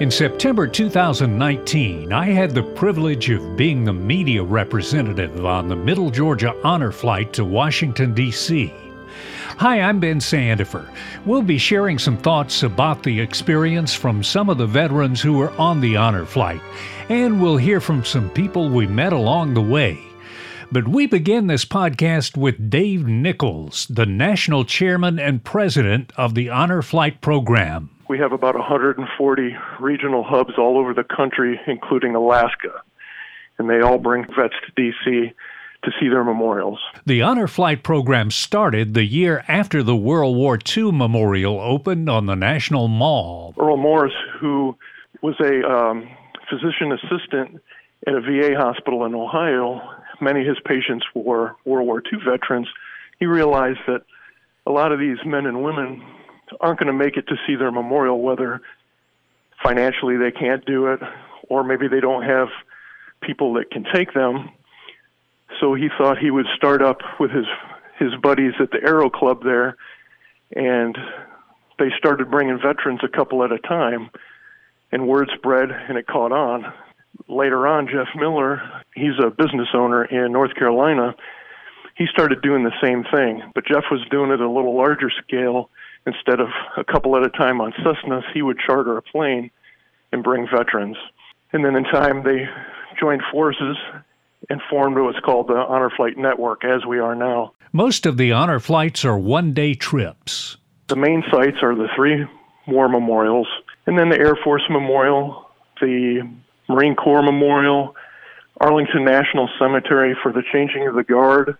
In September 2019, I had the privilege of being the media representative on the Middle Georgia Honor Flight to Washington, D.C. Hi, I'm Ben Sandifer. We'll be sharing some thoughts about the experience from some of the veterans who were on the honor flight, and we'll hear from some people we met along the way. But we begin this podcast with Dave Nichols, the national chairman and president of the Honor Flight Program. We have about 140 regional hubs all over the country, including Alaska, and they all bring vets to D.C. to see their memorials. The Honor Flight program started the year after the World War II memorial opened on the National Mall. Earl Morse, who was a um, physician assistant at a VA hospital in Ohio, many of his patients were World War II veterans. He realized that a lot of these men and women aren't going to make it to see their memorial, whether financially they can't do it or maybe they don't have people that can take them. So he thought he would start up with his his buddies at the Aero Club there, and they started bringing veterans a couple at a time, and word spread and it caught on. Later on, Jeff Miller, he's a business owner in North Carolina. He started doing the same thing, but Jeff was doing it a little larger scale instead of a couple at a time on Cessnas, he would charter a plane and bring veterans. And then in time, they joined forces and formed what's called the Honor Flight Network, as we are now. Most of the honor flights are one day trips. The main sites are the three war memorials, and then the Air Force Memorial, the Marine Corps Memorial, Arlington National Cemetery for the changing of the guard,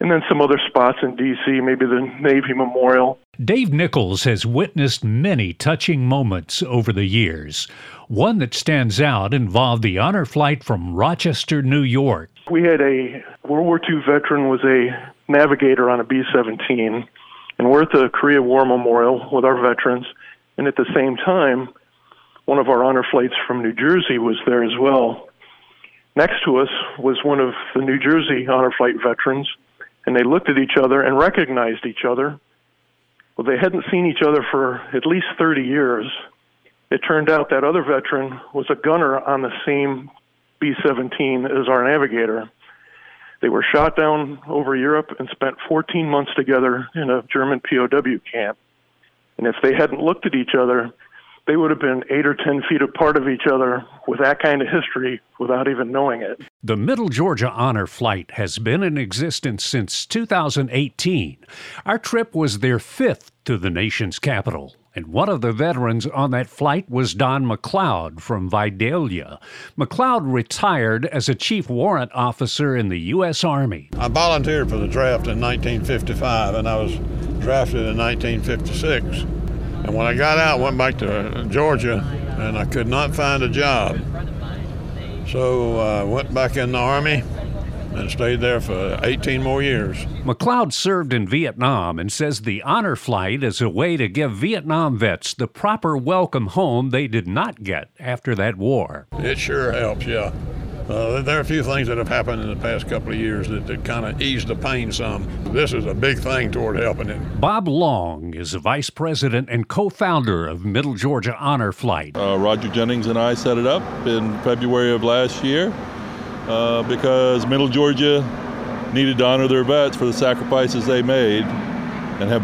and then some other spots in D.C., maybe the Navy Memorial. Dave Nichols has witnessed many touching moments over the years. One that stands out involved the honor flight from Rochester, New York. We had a World War II veteran was a navigator on a B-17, and we're at the Korea War Memorial with our veterans, and at the same time, one of our honor flights from New Jersey was there as well. Next to us was one of the New Jersey honor flight veterans, and they looked at each other and recognized each other. Well, they hadn't seen each other for at least 30 years. It turned out that other veteran was a gunner on the same B 17 as our navigator. They were shot down over Europe and spent 14 months together in a German POW camp. And if they hadn't looked at each other, they would have been eight or ten feet apart of each other with that kind of history without even knowing it. The Middle Georgia Honor Flight has been in existence since 2018. Our trip was their fifth to the nation's capital. And one of the veterans on that flight was Don McLeod from Vidalia. McLeod retired as a chief warrant officer in the U.S. Army. I volunteered for the draft in 1955, and I was drafted in 1956. And when I got out, went back to Georgia, and I could not find a job. So I uh, went back in the Army and stayed there for 18 more years. McLeod served in Vietnam and says the honor flight is a way to give Vietnam vets the proper welcome home they did not get after that war. It sure helps, yeah. Uh, there are a few things that have happened in the past couple of years that, that kind of eased the pain some. This is a big thing toward helping it. Bob Long is the vice president and co founder of Middle Georgia Honor Flight. Uh, Roger Jennings and I set it up in February of last year uh, because Middle Georgia needed to honor their vets for the sacrifices they made and have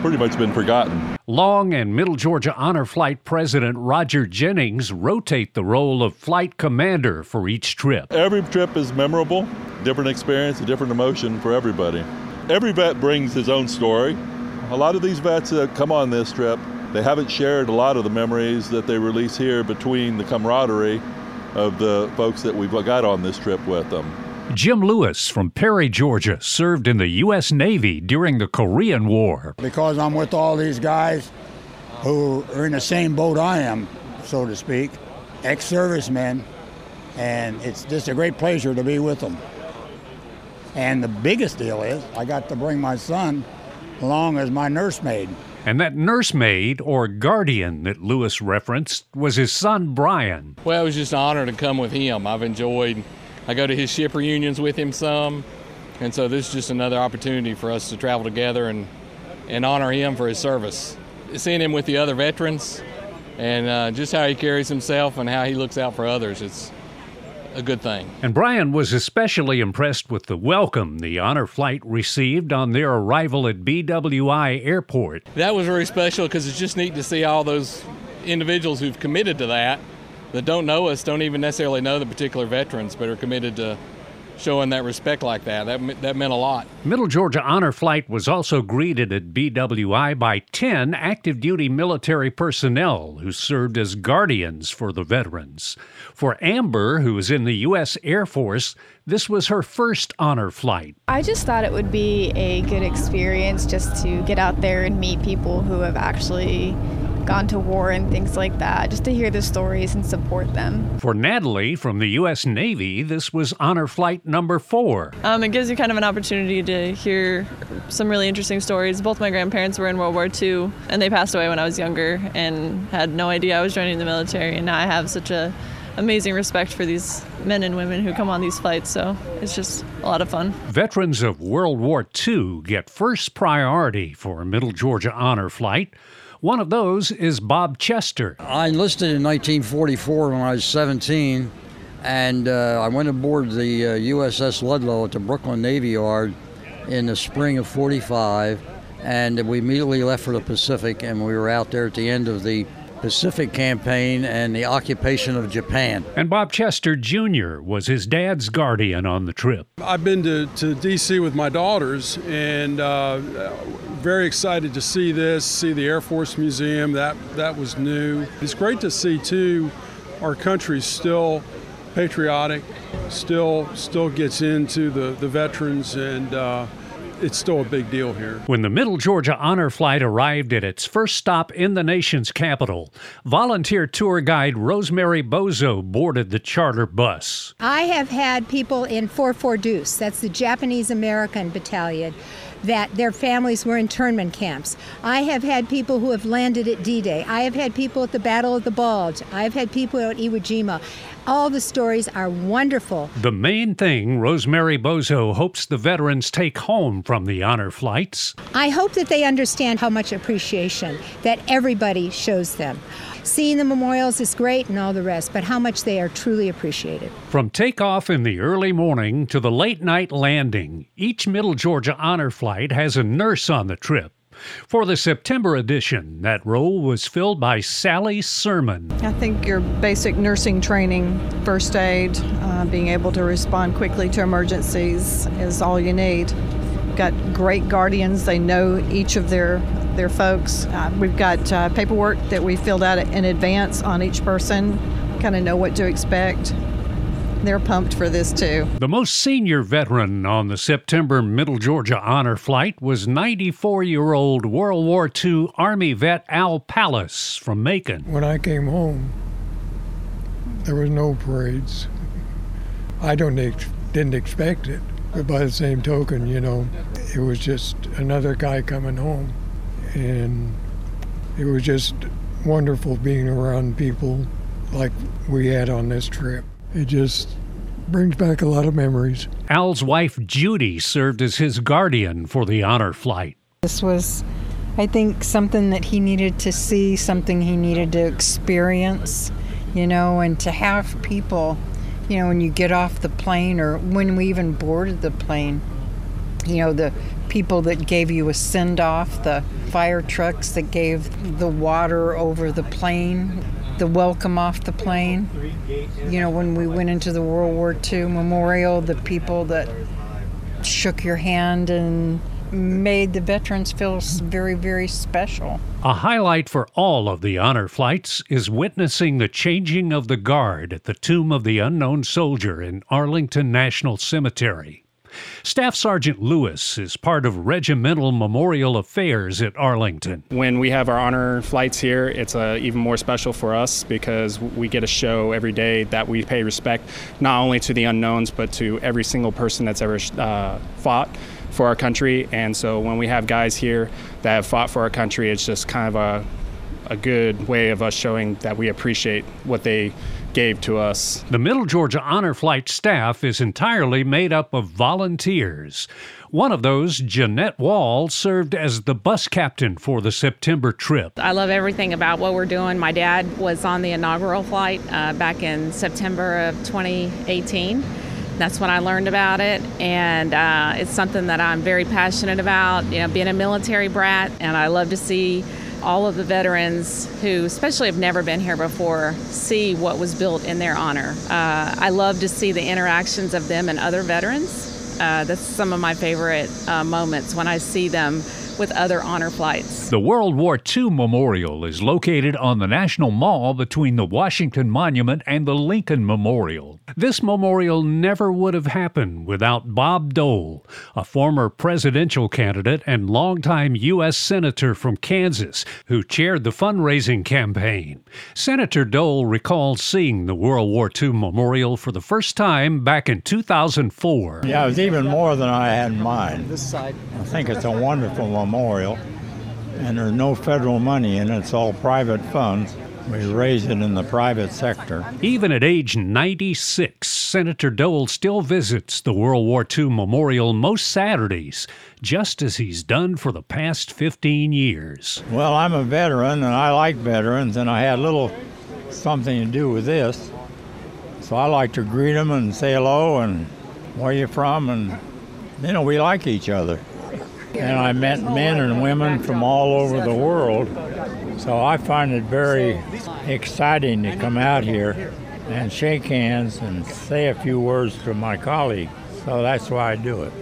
pretty much been forgotten. Long and Middle Georgia Honor Flight President Roger Jennings rotate the role of flight commander for each trip. Every trip is memorable, different experience, a different emotion for everybody. Every vet brings his own story. A lot of these vets that come on this trip, they haven't shared a lot of the memories that they release here between the camaraderie of the folks that we've got on this trip with them. Jim Lewis from Perry, Georgia, served in the U.S. Navy during the Korean War. Because I'm with all these guys who are in the same boat I am, so to speak, ex servicemen, and it's just a great pleasure to be with them. And the biggest deal is I got to bring my son along as my nursemaid. And that nursemaid or guardian that Lewis referenced was his son Brian. Well, it was just an honor to come with him. I've enjoyed I go to his ship reunions with him some, and so this is just another opportunity for us to travel together and, and honor him for his service. seeing him with the other veterans and uh, just how he carries himself and how he looks out for others. It's a good thing. And Brian was especially impressed with the welcome the honor flight received on their arrival at BWI Airport. That was very special because it's just neat to see all those individuals who've committed to that that don't know us, don't even necessarily know the particular veterans, but are committed to showing that respect like that. That, that meant a lot. Middle Georgia Honor Flight was also greeted at BWI by 10 active duty military personnel who served as guardians for the veterans. For Amber, who was in the U.S. Air Force, this was her first honor flight. I just thought it would be a good experience just to get out there and meet people who have actually gone to war and things like that, just to hear the stories and support them. For Natalie from the U.S. Navy, this was honor flight number four. Um, it gives you kind of an opportunity to hear some really interesting stories. Both my grandparents were in World War II, and they passed away when I was younger and had no idea I was joining the military. And now I have such a amazing respect for these men and women who come on these flights. So it's just a lot of fun. Veterans of World War II get first priority for a Middle Georgia honor flight. One of those is Bob Chester. I enlisted in 1944 when I was 17, and uh, I went aboard the uh, USS Ludlow at the Brooklyn Navy Yard in the spring of 45, and we immediately left for the Pacific, and we were out there at the end of the Pacific campaign and the occupation of Japan. And Bob Chester Jr. was his dad's guardian on the trip. I've been to, to D.C. with my daughters and uh, very excited to see this, see the Air Force Museum. That, that was new. It's great to see, too, our country still patriotic, still still gets into the, the veterans and uh, it's still a big deal here. When the Middle Georgia Honor Flight arrived at its first stop in the nation's capital, volunteer tour guide Rosemary Bozo boarded the charter bus. I have had people in 44 Deuce, that's the Japanese American battalion, that their families were internment camps. I have had people who have landed at D Day. I have had people at the Battle of the Bulge. I have had people at Iwo Jima. All the stories are wonderful. The main thing Rosemary Bozo hopes the veterans take home from the honor flights. I hope that they understand how much appreciation that everybody shows them. Seeing the memorials is great and all the rest, but how much they are truly appreciated. From takeoff in the early morning to the late night landing, each Middle Georgia honor flight has a nurse on the trip. For the September edition, that role was filled by Sally Sermon. I think your basic nursing training, first aid, uh, being able to respond quickly to emergencies is all you need. Got great guardians, they know each of their their folks. Uh, we've got uh, paperwork that we filled out in advance on each person, kind of know what to expect. They're pumped for this too. The most senior veteran on the September Middle Georgia Honor Flight was 94 year old World War II Army vet Al Pallas from Macon. When I came home, there was no parades. I don't ex- didn't expect it, but by the same token, you know, it was just another guy coming home, and it was just wonderful being around people like we had on this trip. It just brings back a lot of memories. Al's wife Judy served as his guardian for the honor flight. This was, I think, something that he needed to see, something he needed to experience, you know, and to have people, you know, when you get off the plane or when we even boarded the plane, you know, the people that gave you a send off, the fire trucks that gave the water over the plane, the welcome off the plane. You know, when we went into the World War II memorial, the people that shook your hand and made the veterans feel very, very special. A highlight for all of the honor flights is witnessing the changing of the guard at the Tomb of the Unknown Soldier in Arlington National Cemetery. Staff Sergeant Lewis is part of Regimental Memorial Affairs at Arlington. When we have our honor flights here, it's uh, even more special for us because we get to show every day that we pay respect not only to the unknowns but to every single person that's ever uh, fought for our country. And so when we have guys here that have fought for our country, it's just kind of a a good way of us showing that we appreciate what they gave to us. The Middle Georgia Honor Flight staff is entirely made up of volunteers. One of those, Jeanette Wall, served as the bus captain for the September trip. I love everything about what we're doing. My dad was on the inaugural flight uh, back in September of 2018. That's when I learned about it, and uh, it's something that I'm very passionate about. You know, being a military brat, and I love to see all of the veterans who, especially have never been here before, see what was built in their honor. Uh, I love to see the interactions of them and other veterans. Uh, that's some of my favorite uh, moments when I see them with other honor flights. The World War II Memorial is located on the National Mall between the Washington Monument and the Lincoln Memorial. This memorial never would have happened without Bob Dole, a former presidential candidate and longtime U.S. Senator from Kansas who chaired the fundraising campaign. Senator Dole recalls seeing the World War II Memorial for the first time back in 2004. Yeah, it was even more than I had in mind. I think it's a wonderful memorial, and there's no federal money in it, it's all private funds. We raise it in the private sector. Even at age 96, Senator Dole still visits the World War II Memorial most Saturdays, just as he's done for the past 15 years. Well, I'm a veteran and I like veterans, and I had a little something to do with this. So I like to greet them and say hello and where you from, and you know, we like each other. And I met men and women from all over the world. So I find it very exciting to come out here and shake hands and say a few words to my colleagues. So that's why I do it.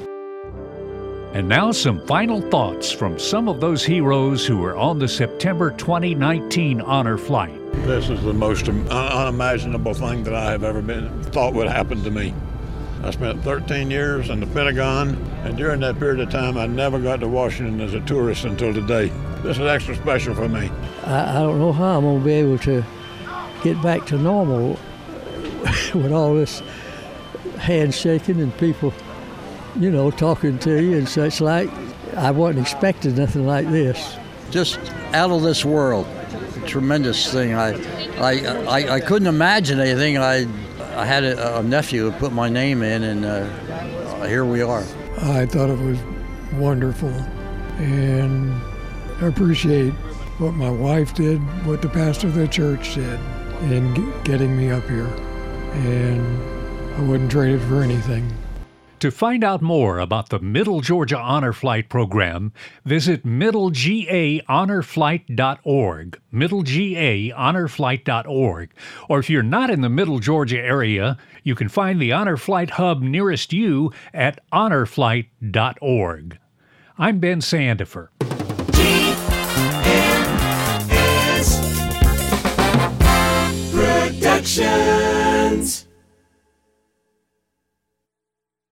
And now, some final thoughts from some of those heroes who were on the September 2019 honor flight. This is the most uh, unimaginable thing that I have ever been thought would happen to me. I spent 13 years in the Pentagon, and during that period of time, I never got to Washington as a tourist until today. This is extra special for me. I, I don't know how I'm going to be able to get back to normal with all this handshaking and people, you know, talking to you and such like. I wasn't expecting nothing like this. Just out of this world. Tremendous thing. I, I, I, I couldn't imagine anything. I, I had a, a nephew who put my name in, and uh, here we are. I thought it was wonderful, and I appreciate what my wife did, what the pastor of the church did in getting me up here, and I wouldn't trade it for anything. To find out more about the Middle Georgia Honor Flight program, visit middlegahonorflight.org, middlegahonorflight.org. Or if you're not in the Middle Georgia area, you can find the Honor Flight hub nearest you at honorflight.org. I'm Ben Sandifer. Productions.